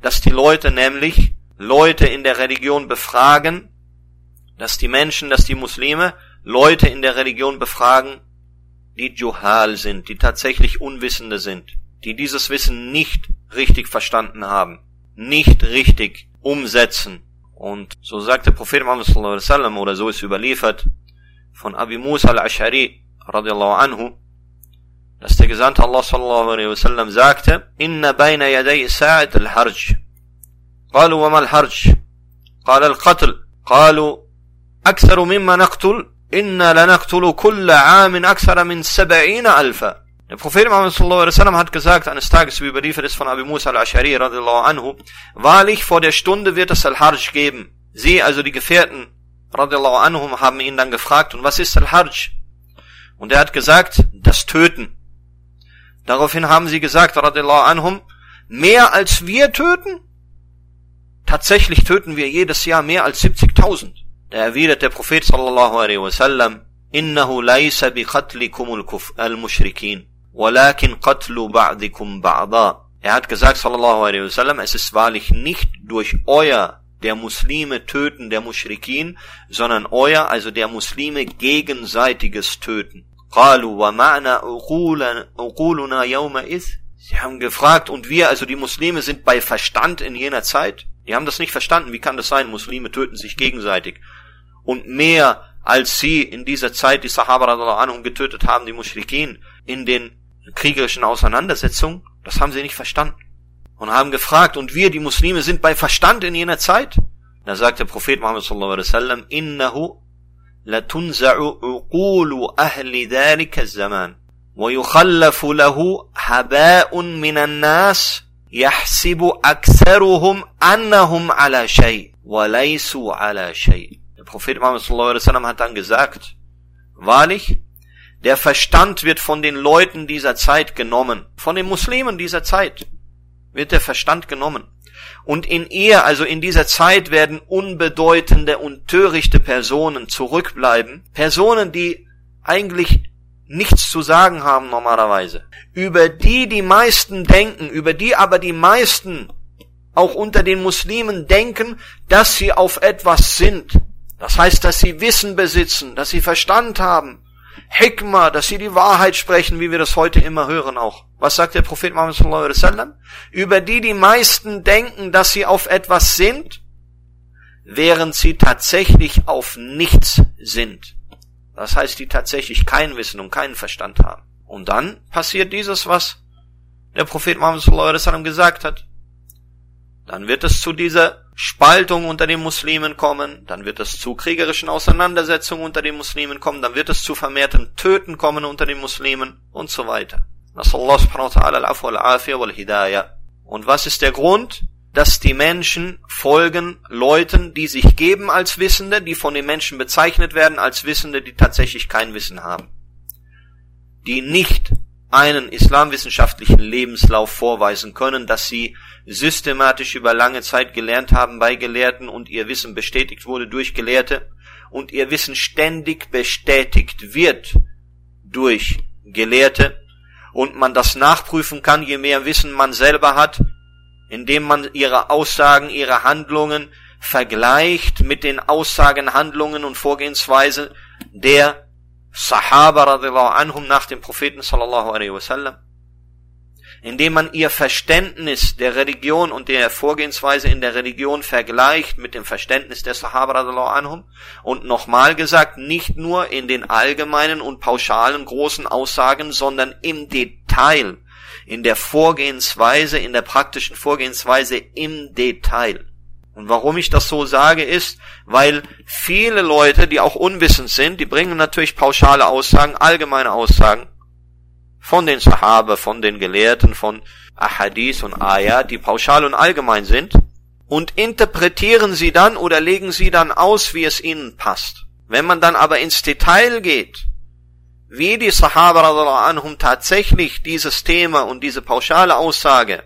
Dass die Leute nämlich Leute in der Religion befragen, dass die Menschen, dass die Muslime Leute in der Religion befragen, die Juhal sind, die tatsächlich Unwissende sind, die dieses Wissen nicht richtig verstanden haben, nicht richtig umsetzen. Und so sagt der Prophet Muhammad sallallahu alaihi wasallam, oder so ist überliefert, von Abi Musa al-Ash'ari radiallahu anhu, dass der Gesandte Allah sallallahu alaihi wasallam sagte, Inna bayna yaday sa'at al-harj. قالوا وما الحرج قال القتل قالوا أكثر مما نقتل Inna lanaktulu kulla amin aksara min saba'ina alfa. Der Prophet Muhammad sallallahu alaihi wasallam hat gesagt, eines Tages, wie überliefert ist von Abi Musa al-Ashari radiallahu anhu, wahrlich vor der Stunde wird es Al-Harj geben. Sie, also die Gefährten radiallahu anhum, haben ihn dann gefragt, und was ist Al-Harj? Und er hat gesagt, das Töten. Daraufhin haben sie gesagt, radiallahu anhum, mehr als wir töten? Tatsächlich töten wir jedes Jahr mehr als 70.000. Da erwidert der Prophet sallallahu alaihi wasallam, innahu laysa bi qatlikum al-mushrikin. ولكن قتل بعضكم بعضا. Er hat gesagt, sallallahu alaihi wasallam, es ist wahrlich nicht durch euer der Muslime töten der Mushrikin, sondern euer, also der Muslime gegenseitiges töten. قالوا ومعنى عقولنا يومئذ Sie haben gefragt, und wir, also die Muslime, sind bei Verstand in jener Zeit? Die haben das nicht verstanden. Wie kann das sein? Muslime töten sich gegenseitig. Und mehr als sie in dieser Zeit die Sahaba anhum getötet haben, die Mushrikin, in den kriegerischen Auseinandersetzungen, das haben sie nicht verstanden. Und haben gefragt, und wir, die Muslime, sind bei Verstand in jener Zeit? Da sagt der Prophet Muhammad sallallahu alaihi wasallam, innahu latunza'u uqulu ahli dhalika zaman ويخلف له هباء من الناس يحسب أكثرهم أنهم على شيء وليسوا على شيء. Der Prophet Muhammad sallallahu alaihi wasallam hat dann gesagt, wahrlich, der Verstand wird von den Leuten dieser Zeit genommen, von den Muslimen dieser Zeit wird der Verstand genommen. Und in ihr, also in dieser Zeit, werden unbedeutende und törichte Personen zurückbleiben. Personen, die eigentlich nichts zu sagen haben normalerweise. Über die die meisten denken, über die aber die meisten auch unter den Muslimen denken, dass sie auf etwas sind. Das heißt, dass sie Wissen besitzen, dass sie Verstand haben, Hikmah, dass sie die Wahrheit sprechen, wie wir das heute immer hören auch. Was sagt der Prophet Muhammad sallallahu alaihi wasallam? Über die die meisten denken, dass sie auf etwas sind, während sie tatsächlich auf nichts sind. Das heißt, die tatsächlich kein Wissen und keinen Verstand haben. Und dann passiert dieses, was der Prophet Muhammad wasallam gesagt hat. Dann wird es zu dieser Spaltung unter den Muslimen kommen, dann wird es zu kriegerischen Auseinandersetzungen unter den Muslimen kommen, dann wird es zu vermehrtem Töten kommen unter den Muslimen und so weiter. Und was ist der Grund? Dass die Menschen folgen Leuten, die sich geben als Wissende, die von den Menschen bezeichnet werden als Wissende, die tatsächlich kein Wissen haben. Die nicht einen islamwissenschaftlichen Lebenslauf vorweisen können, dass sie systematisch über lange Zeit gelernt haben bei Gelehrten und ihr Wissen bestätigt wurde durch Gelehrte und ihr Wissen ständig bestätigt wird durch Gelehrte und man das nachprüfen kann, je mehr Wissen man selber hat, indem man ihre Aussagen, ihre Handlungen vergleicht mit den Aussagen, Handlungen und Vorgehensweise der Sahaba radiallahu anhum nach dem Propheten sallallahu alaihi wasallam indem man ihr Verständnis der Religion und der Vorgehensweise in der Religion vergleicht mit dem Verständnis der Sahaba anhum und nochmal gesagt, nicht nur in den allgemeinen und pauschalen großen Aussagen, sondern im Detail, in der Vorgehensweise, in der praktischen Vorgehensweise im Detail. Und warum ich das so sage, ist, weil viele Leute, die auch unwissend sind, die bringen natürlich pauschale Aussagen, allgemeine Aussagen, von den Sahaba, von den Gelehrten, von Ahadith und Ayat, die pauschal und allgemein sind, und interpretieren sie dann oder legen sie dann aus, wie es ihnen passt. Wenn man dann aber ins Detail geht, wie die Sahaba anhum tatsächlich dieses Thema und diese pauschale Aussage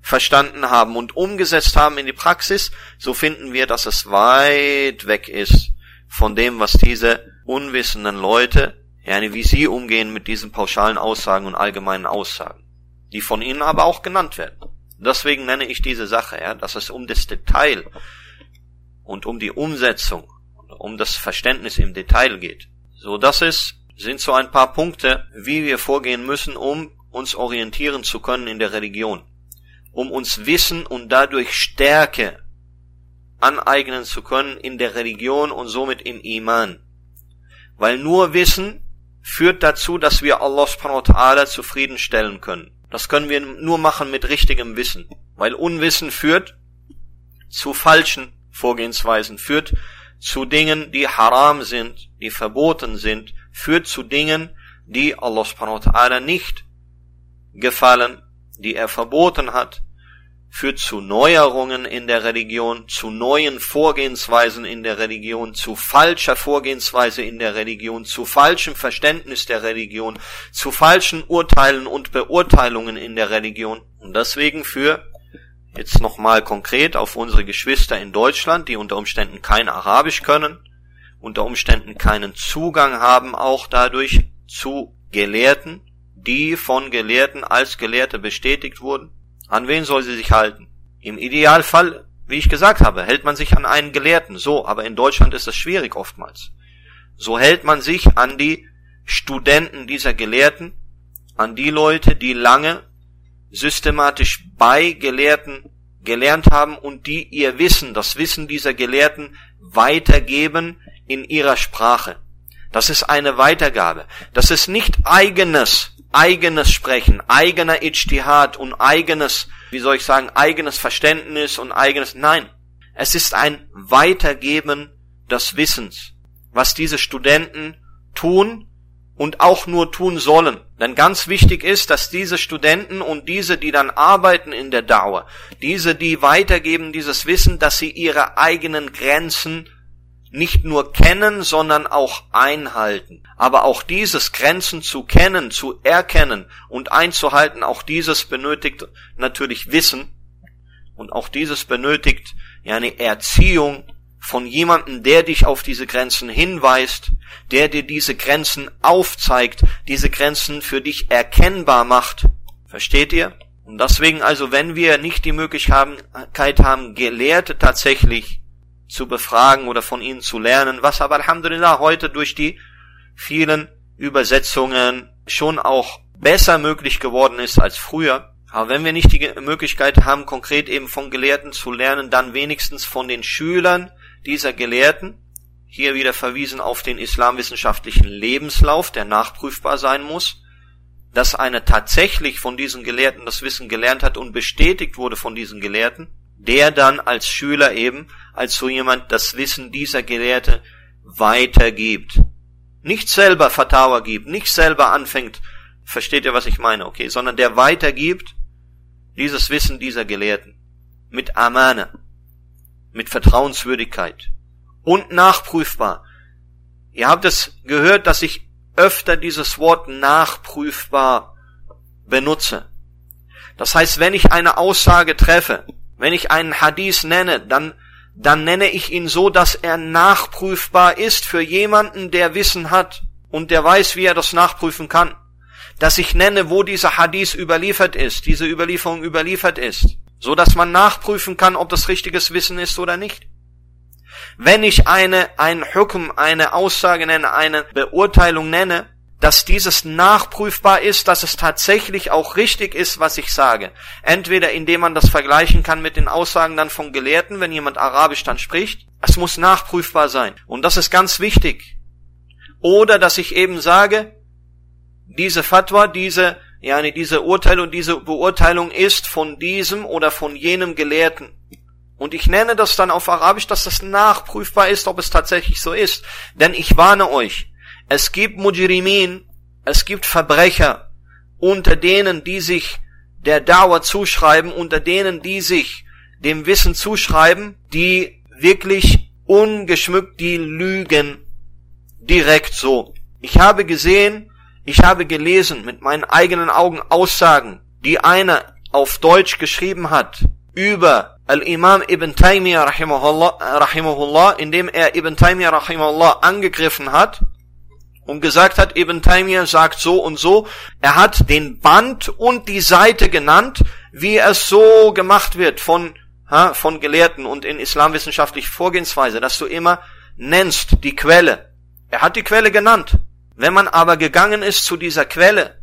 verstanden haben und umgesetzt haben in die Praxis, so finden wir, dass es weit weg ist von dem, was diese unwissenden Leute yani wie sie umgehen mit diesen pauschalen Aussagen und allgemeinen Aussagen, die von ihnen aber auch genannt werden. Deswegen nenne ich diese Sache, ja, dass es um das Detail und um die Umsetzung, um das Verständnis im Detail geht. So, das ist, sind so ein paar Punkte, wie wir vorgehen müssen, um uns orientieren zu können in der Religion, um uns Wissen und dadurch Stärke aneignen zu können in der Religion und somit im Iman. Weil nur Wissen führt dazu, dass wir Allah subhanahu wa ta'ala zufriedenstellen können. Das können wir nur machen mit richtigem Wissen, weil Unwissen führt zu falschen Vorgehensweisen, führt zu Dingen, die haram sind, die verboten sind, führt zu Dingen, die Allah subhanahu wa ta'ala nicht gefallen, die er verboten hat, führt zu Neuerungen in der Religion, zu neuen Vorgehensweisen in der Religion, zu falscher Vorgehensweise in der Religion, zu falschem Verständnis der Religion, zu falschen Urteilen und Beurteilungen in der Religion. Und deswegen für jetzt nochmal konkret auf unsere Geschwister in Deutschland, die unter Umständen kein Arabisch können, unter Umständen keinen Zugang haben, auch dadurch zu Gelehrten, die von Gelehrten als Gelehrte bestätigt wurden, an wen soll sie sich halten? Im Idealfall, wie ich gesagt habe, hält man sich an einen Gelehrten. So, aber in Deutschland ist das schwierig oftmals. So hält man sich an die Studenten dieser Gelehrten, an die Leute, die lange systematisch bei Gelehrten gelernt haben und die ihr Wissen, das Wissen dieser Gelehrten weitergeben in ihrer Sprache. Das ist eine Weitergabe. Das ist nicht eigenes eigenes Sprechen, eigener Ijtihad und eigenes, wie soll ich sagen, eigenes Verständnis und eigenes, nein. Es ist ein Weitergeben des Wissens, was diese Studenten tun und auch nur tun sollen. Denn ganz wichtig ist, dass diese Studenten und diese, die dann arbeiten in der Dauer, diese, die weitergeben dieses Wissen, dass sie ihre eigenen Grenzen nicht nur kennen, sondern auch einhalten. Aber auch dieses Grenzen zu kennen, zu erkennen und einzuhalten, auch dieses benötigt natürlich Wissen und auch dieses benötigt ja eine Erziehung von jemandem, der dich auf diese Grenzen hinweist, der dir diese Grenzen aufzeigt, diese Grenzen für dich erkennbar macht. Versteht ihr? Und deswegen also, wenn wir nicht die Möglichkeit haben, Gelehrte tatsächlich zu befragen oder von ihnen zu lernen, was aber Alhamdulillah heute durch die vielen Übersetzungen schon auch besser möglich geworden ist als früher. Aber wenn wir nicht die Möglichkeit haben, konkret eben von Gelehrten zu lernen, dann wenigstens von den Schülern dieser Gelehrten, hier wieder verwiesen auf den islamwissenschaftlichen Lebenslauf, der nachprüfbar sein muss, dass einer tatsächlich von diesen Gelehrten das Wissen gelernt hat und bestätigt wurde von diesen Gelehrten, der dann als Schüler eben, als so jemand das Wissen dieser Gelehrte weitergibt. Nicht selber Fatawa gibt, nicht selber anfängt, versteht ihr, was ich meine, okay, sondern der weitergibt dieses Wissen dieser Gelehrten mit Amane, mit Vertrauenswürdigkeit und nachprüfbar. Ihr habt es gehört, dass ich öfter dieses Wort nachprüfbar benutze. Das heißt, wenn ich eine Aussage treffe, wenn ich einen Hadith nenne, dann, dann nenne ich ihn so, dass er nachprüfbar ist für jemanden, der Wissen hat und der weiß, wie er das nachprüfen kann. dass ich nenne, wo dieser Hadith überliefert ist, diese Überlieferung überliefert ist, so dass man nachprüfen kann, ob das richtiges Wissen ist oder nicht. Wenn ich eine, ein Hukm, eine Aussage nenne, eine Beurteilung nenne, dass dieses nachprüfbar ist, dass es tatsächlich auch richtig ist, was ich sage. Entweder indem man das vergleichen kann mit den Aussagen dann von Gelehrten, wenn jemand Arabisch dann spricht. Es muss nachprüfbar sein. Und das ist ganz wichtig. Oder dass ich eben sage, diese Fatwa, diese, ja, diese Urteilung, diese Beurteilung ist von diesem oder von jenem Gelehrten. Und ich nenne das dann auf Arabisch, dass das nachprüfbar ist, ob es tatsächlich so ist. Denn ich warne euch, es gibt Mujrimin, es gibt Verbrecher, unter denen, die sich der Dauer zuschreiben, unter denen, die sich dem Wissen zuschreiben, die wirklich ungeschmückt die lügen direkt so. Ich habe gesehen, ich habe gelesen mit meinen eigenen Augen Aussagen, die einer auf Deutsch geschrieben hat über Al-Imam Ibn Taymiyyah rahimahullah, rahimahullah, indem er Ibn Taymiyyah rahimahullah angegriffen hat und gesagt hat, Ibn Taymiyyah sagt so und so. Er hat den Band und die Seite genannt, wie es so gemacht wird von, ha, von Gelehrten und in islamwissenschaftlicher Vorgehensweise, dass du immer nennst die Quelle. Er hat die Quelle genannt. Wenn man aber gegangen ist zu dieser Quelle,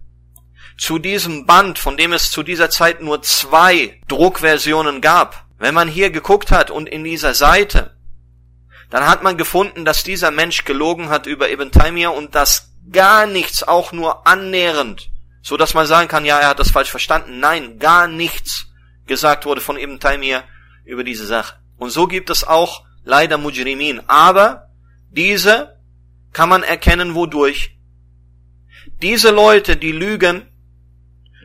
zu diesem Band, von dem es zu dieser Zeit nur zwei Druckversionen gab, wenn man hier geguckt hat und in dieser Seite, dann hat man gefunden, dass dieser Mensch gelogen hat über Ibn Taymiyyah und dass gar nichts auch nur annähernd, so dass man sagen kann, ja, er hat das falsch verstanden. Nein, gar nichts gesagt wurde von Ibn Taymiyyah über diese Sache. Und so gibt es auch leider Mujrimin. Aber diese kann man erkennen, wodurch. Diese Leute, die lügen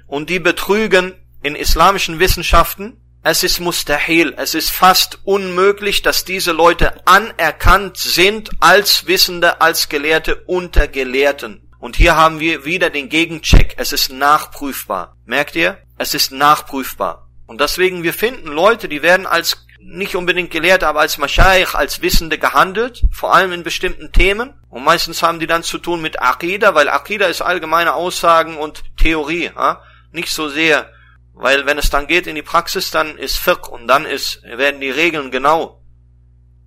und die betrügen in islamischen Wissenschaften, es ist mustahil, es ist fast unmöglich, dass diese Leute anerkannt sind als Wissende, als Gelehrte unter Gelehrten. Und hier haben wir wieder den Gegencheck. Es ist nachprüfbar. Merkt ihr? Es ist nachprüfbar. Und deswegen, wir finden Leute, die werden als nicht unbedingt Gelehrte, aber als Mashaykh, als Wissende gehandelt, vor allem in bestimmten Themen. Und meistens haben die dann zu tun mit Akida, weil Akida ist allgemeine Aussagen und Theorie. Ja? Nicht so sehr weil wenn es dann geht in die Praxis, dann ist Fiqh und dann ist, werden die Regeln genau.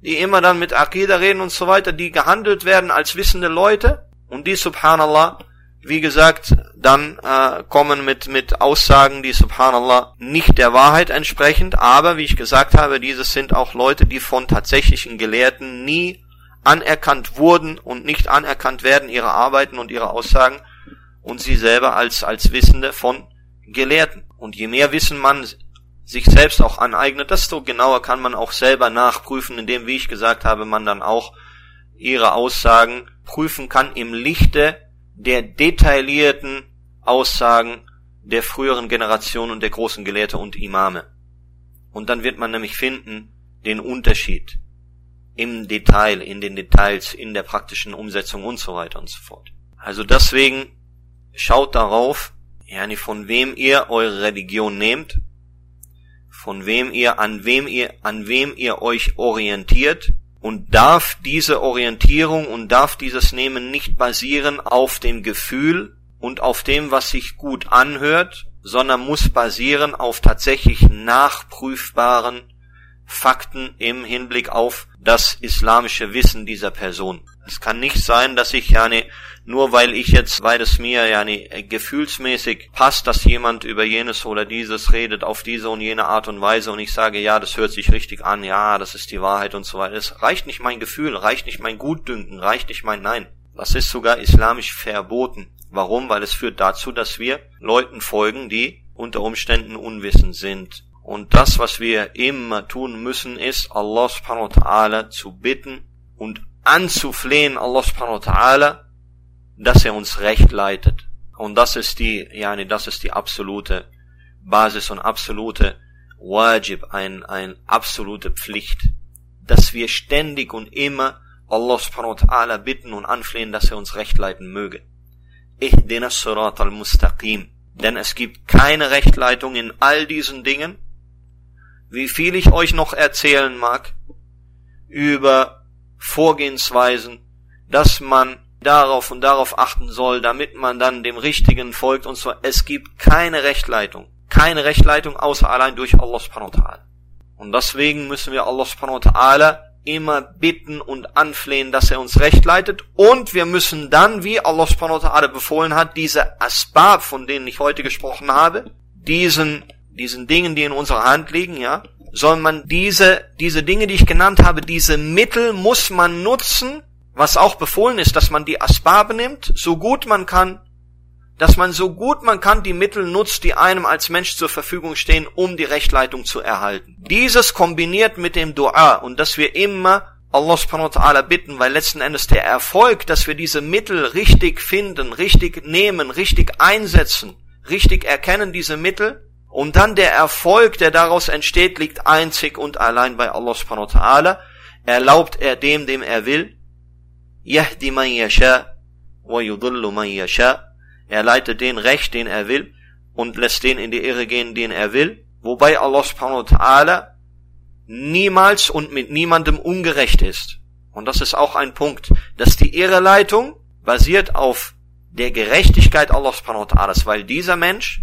Die immer dann mit Aqidah reden und so weiter, die gehandelt werden als wissende Leute und die, subhanallah, wie gesagt, dann äh, kommen mit, mit Aussagen, die, subhanallah, nicht der Wahrheit entsprechend, aber wie ich gesagt habe, dieses sind auch Leute, die von tatsächlichen Gelehrten nie anerkannt wurden und nicht anerkannt werden, ihre Arbeiten und ihre Aussagen und sie selber als, als Wissende von Gelehrten. Und je mehr Wissen man sich selbst auch aneignet, desto genauer kann man auch selber nachprüfen, indem, wie ich gesagt habe, man dann auch ihre Aussagen prüfen kann im Lichte der detaillierten Aussagen der früheren Generation und der großen Gelehrte und Imame. Und dann wird man nämlich finden den Unterschied im Detail, in den Details, in der praktischen Umsetzung und so weiter und so fort. Also deswegen schaut darauf, yani von wem ihr eure Religion nehmt, von wem ihr, an wem ihr, an wem ihr euch orientiert und darf diese Orientierung und darf dieses Nehmen nicht basieren auf dem Gefühl und auf dem, was sich gut anhört, sondern muss basieren auf tatsächlich nachprüfbaren Fakten im Hinblick auf das islamische Wissen dieser Person. Es kann nicht sein, dass ich ja ne, nur weil ich jetzt, weil es mir ja ne, gefühlsmäßig passt, dass jemand über jenes oder dieses redet auf diese und jene Art und Weise und ich sage, ja, das hört sich richtig an, ja, das ist die Wahrheit und so weiter. Es reicht nicht mein Gefühl, reicht nicht mein Gutdünken, reicht nicht mein Nein. Das ist sogar islamisch verboten. Warum? Weil es führt dazu, dass wir Leuten folgen, die unter Umständen unwissend sind. Und das, was wir immer tun müssen, ist, Allah subhanahu wa ta'ala zu bitten und anzuflehen, Allah subhanahu wa ta'ala, dass er uns recht leitet. Und das ist die, yani, das ist die absolute Basis und absolute Wajib, ein, ein absolute Pflicht, dass wir ständig und immer Allah subhanahu wa ta'ala bitten und anflehen, dass er uns recht leiten möge. Ihdina surat al-mustaqim. Denn es gibt keine Rechtleitung in all diesen Dingen. Wie viel ich euch noch erzählen mag über Vorgehensweisen, dass man darauf und darauf achten soll, damit man dann dem Richtigen folgt und so. Es gibt keine Rechtleitung. Keine Rechtleitung außer allein durch Allah subhanahu wa ta'ala. Und deswegen müssen wir Allah subhanahu wa ta'ala immer bitten und anflehen, dass er uns recht leitet. Und wir müssen dann, wie Allah subhanahu wa ta'ala befohlen hat, diese Asbab, von denen ich heute gesprochen habe, diesen, diesen Dingen, die in unserer Hand liegen, ja, soll man diese, diese Dinge, die ich genannt habe, diese Mittel muss man nutzen, was auch befohlen ist, dass man die Asbab nimmt, so gut man kann, dass man so gut man kann die Mittel nutzt, die einem als Mensch zur Verfügung stehen, um die Rechtleitung zu erhalten. Dieses kombiniert mit dem Dua und dass wir immer Allah subhanahu wa ta'ala bitten, weil letzten Endes der Erfolg, dass wir diese Mittel richtig finden, richtig nehmen, richtig einsetzen, richtig erkennen diese Mittel, und dann der Erfolg, der daraus entsteht, liegt einzig und allein bei Allah subhanahu wa ta'ala. Erlaubt er dem, dem er will. Yahdi man yasha wa yudullu man yasha. Er leitet den recht, den er will und lässt den in die Irre gehen, den er will. Wobei Allah subhanahu wa ta'ala niemals und mit niemandem ungerecht ist. Und das ist auch ein Punkt, dass die Irreleitung basiert auf der Gerechtigkeit Allah subhanahu wa ta'ala, weil dieser Mensch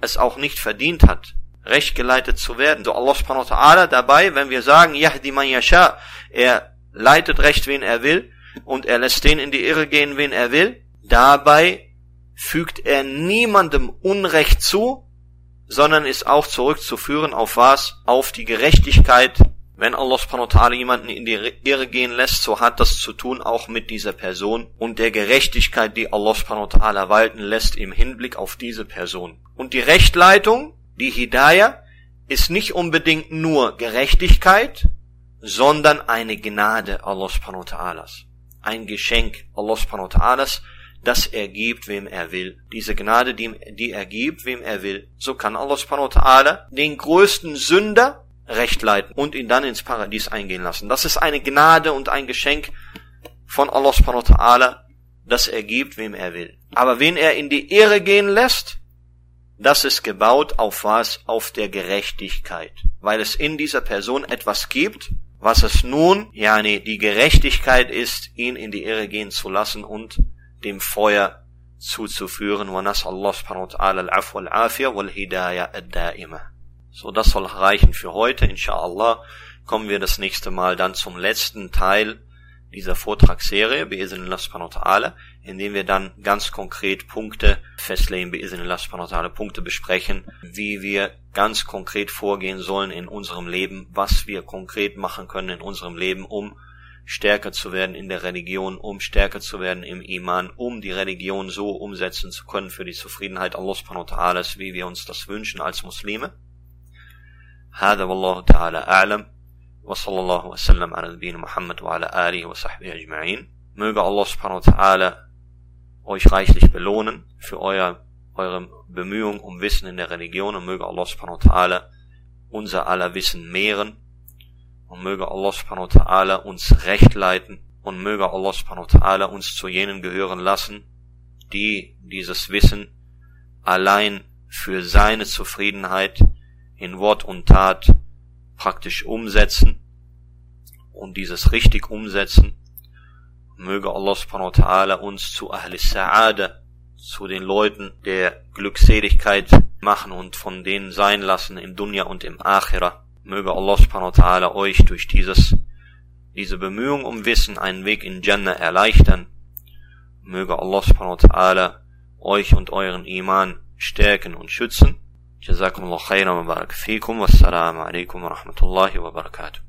es auch nicht verdient hat, recht geleitet zu werden. So Allah subhanahu wa ta'ala dabei, wenn wir sagen, Yahdi man yasha, er leitet recht, wen er will, und er lässt den in die Irre gehen, wen er will, dabei fügt er niemandem Unrecht zu, sondern ist auch zurückzuführen auf was? Auf die Gerechtigkeit wenn Allah subhanahu wa ta'ala jemanden in die Irre gehen lässt, so hat das zu tun auch mit dieser Person und der Gerechtigkeit, die Allah subhanahu wa ta'ala walten lässt im Hinblick auf diese Person. Und die Rechtleitung, die Hidayah, ist nicht unbedingt nur Gerechtigkeit, sondern eine Gnade Allah subhanahu wa ta'alas. Ein Geschenk Allah subhanahu wa ta'alas, das er gibt, wem er will. Diese Gnade, die, er gibt, wem er will. So kann Allah subhanahu wa ta'ala den größten Sünder recht leiten und ihn dann ins Paradies eingehen lassen. Das ist eine Gnade und ein Geschenk von Allah subhanahu wa ta'ala, das er gibt, wem er will. Aber wen er in die Ehre gehen lässt, das ist gebaut auf was? Auf der Gerechtigkeit. Weil es in dieser Person etwas gibt, was es nun, ja nee, die Gerechtigkeit ist, ihn in die Irre gehen zu lassen und dem Feuer zuzuführen. وَنَسْأَ اللَّهُ سُبْحَانَهُ وَتَعَالَى الْعَفْوَ الْعَافِيَ وَالْهِدَايَةَ الدَّائِمَةَ so, das soll reichen für heute. Inshallah kommen wir das nächste Mal dann zum letzten Teil dieser Vortragsserie, Be'iznillah subhanahu wa ta'ala, indem wir dann ganz konkret Punkte festlegen, Be'iznillah subhanahu wa ta'ala, Punkte besprechen, wie wir ganz konkret vorgehen sollen in unserem Leben, was wir konkret machen können in unserem Leben, um stärker zu werden in der Religion, um stärker zu werden im Iman, um die Religion so umsetzen zu können für die Zufriedenheit Allah subhanahu wa ta'ala, wie wir uns das wünschen als Muslime. هذا والله تعالى أعلم وصلى الله وسلم على نبينا Muhammad وعلى آله وصحبه أجمعين möge Allah subhanahu wa ta'ala euch reichlich belohnen für euer, eure Bemühungen um Wissen in der Religion und möge Allah subhanahu wa ta'ala unser aller Wissen mehren und möge Allah subhanahu wa ta'ala uns recht leiten und möge Allah subhanahu wa ta'ala uns zu jenen gehören lassen, die dieses Wissen allein für seine Zufriedenheit in Wort und Tat praktisch umsetzen und dieses richtig umsetzen. Möge Allah subhanahu wa ta'ala uns zu Ahli Sa'ada, zu den Leuten der Glückseligkeit machen und von denen sein lassen im Dunya und im Akhira. Möge Allah subhanahu wa ta'ala euch durch dieses, diese Bemühung um Wissen einen Weg in Jannah erleichtern. Möge Allah subhanahu wa ta'ala euch und euren Iman stärken und schützen. جزاكم الله خيرا وبارك فيكم والسلام عليكم ورحمة الله وبركاته.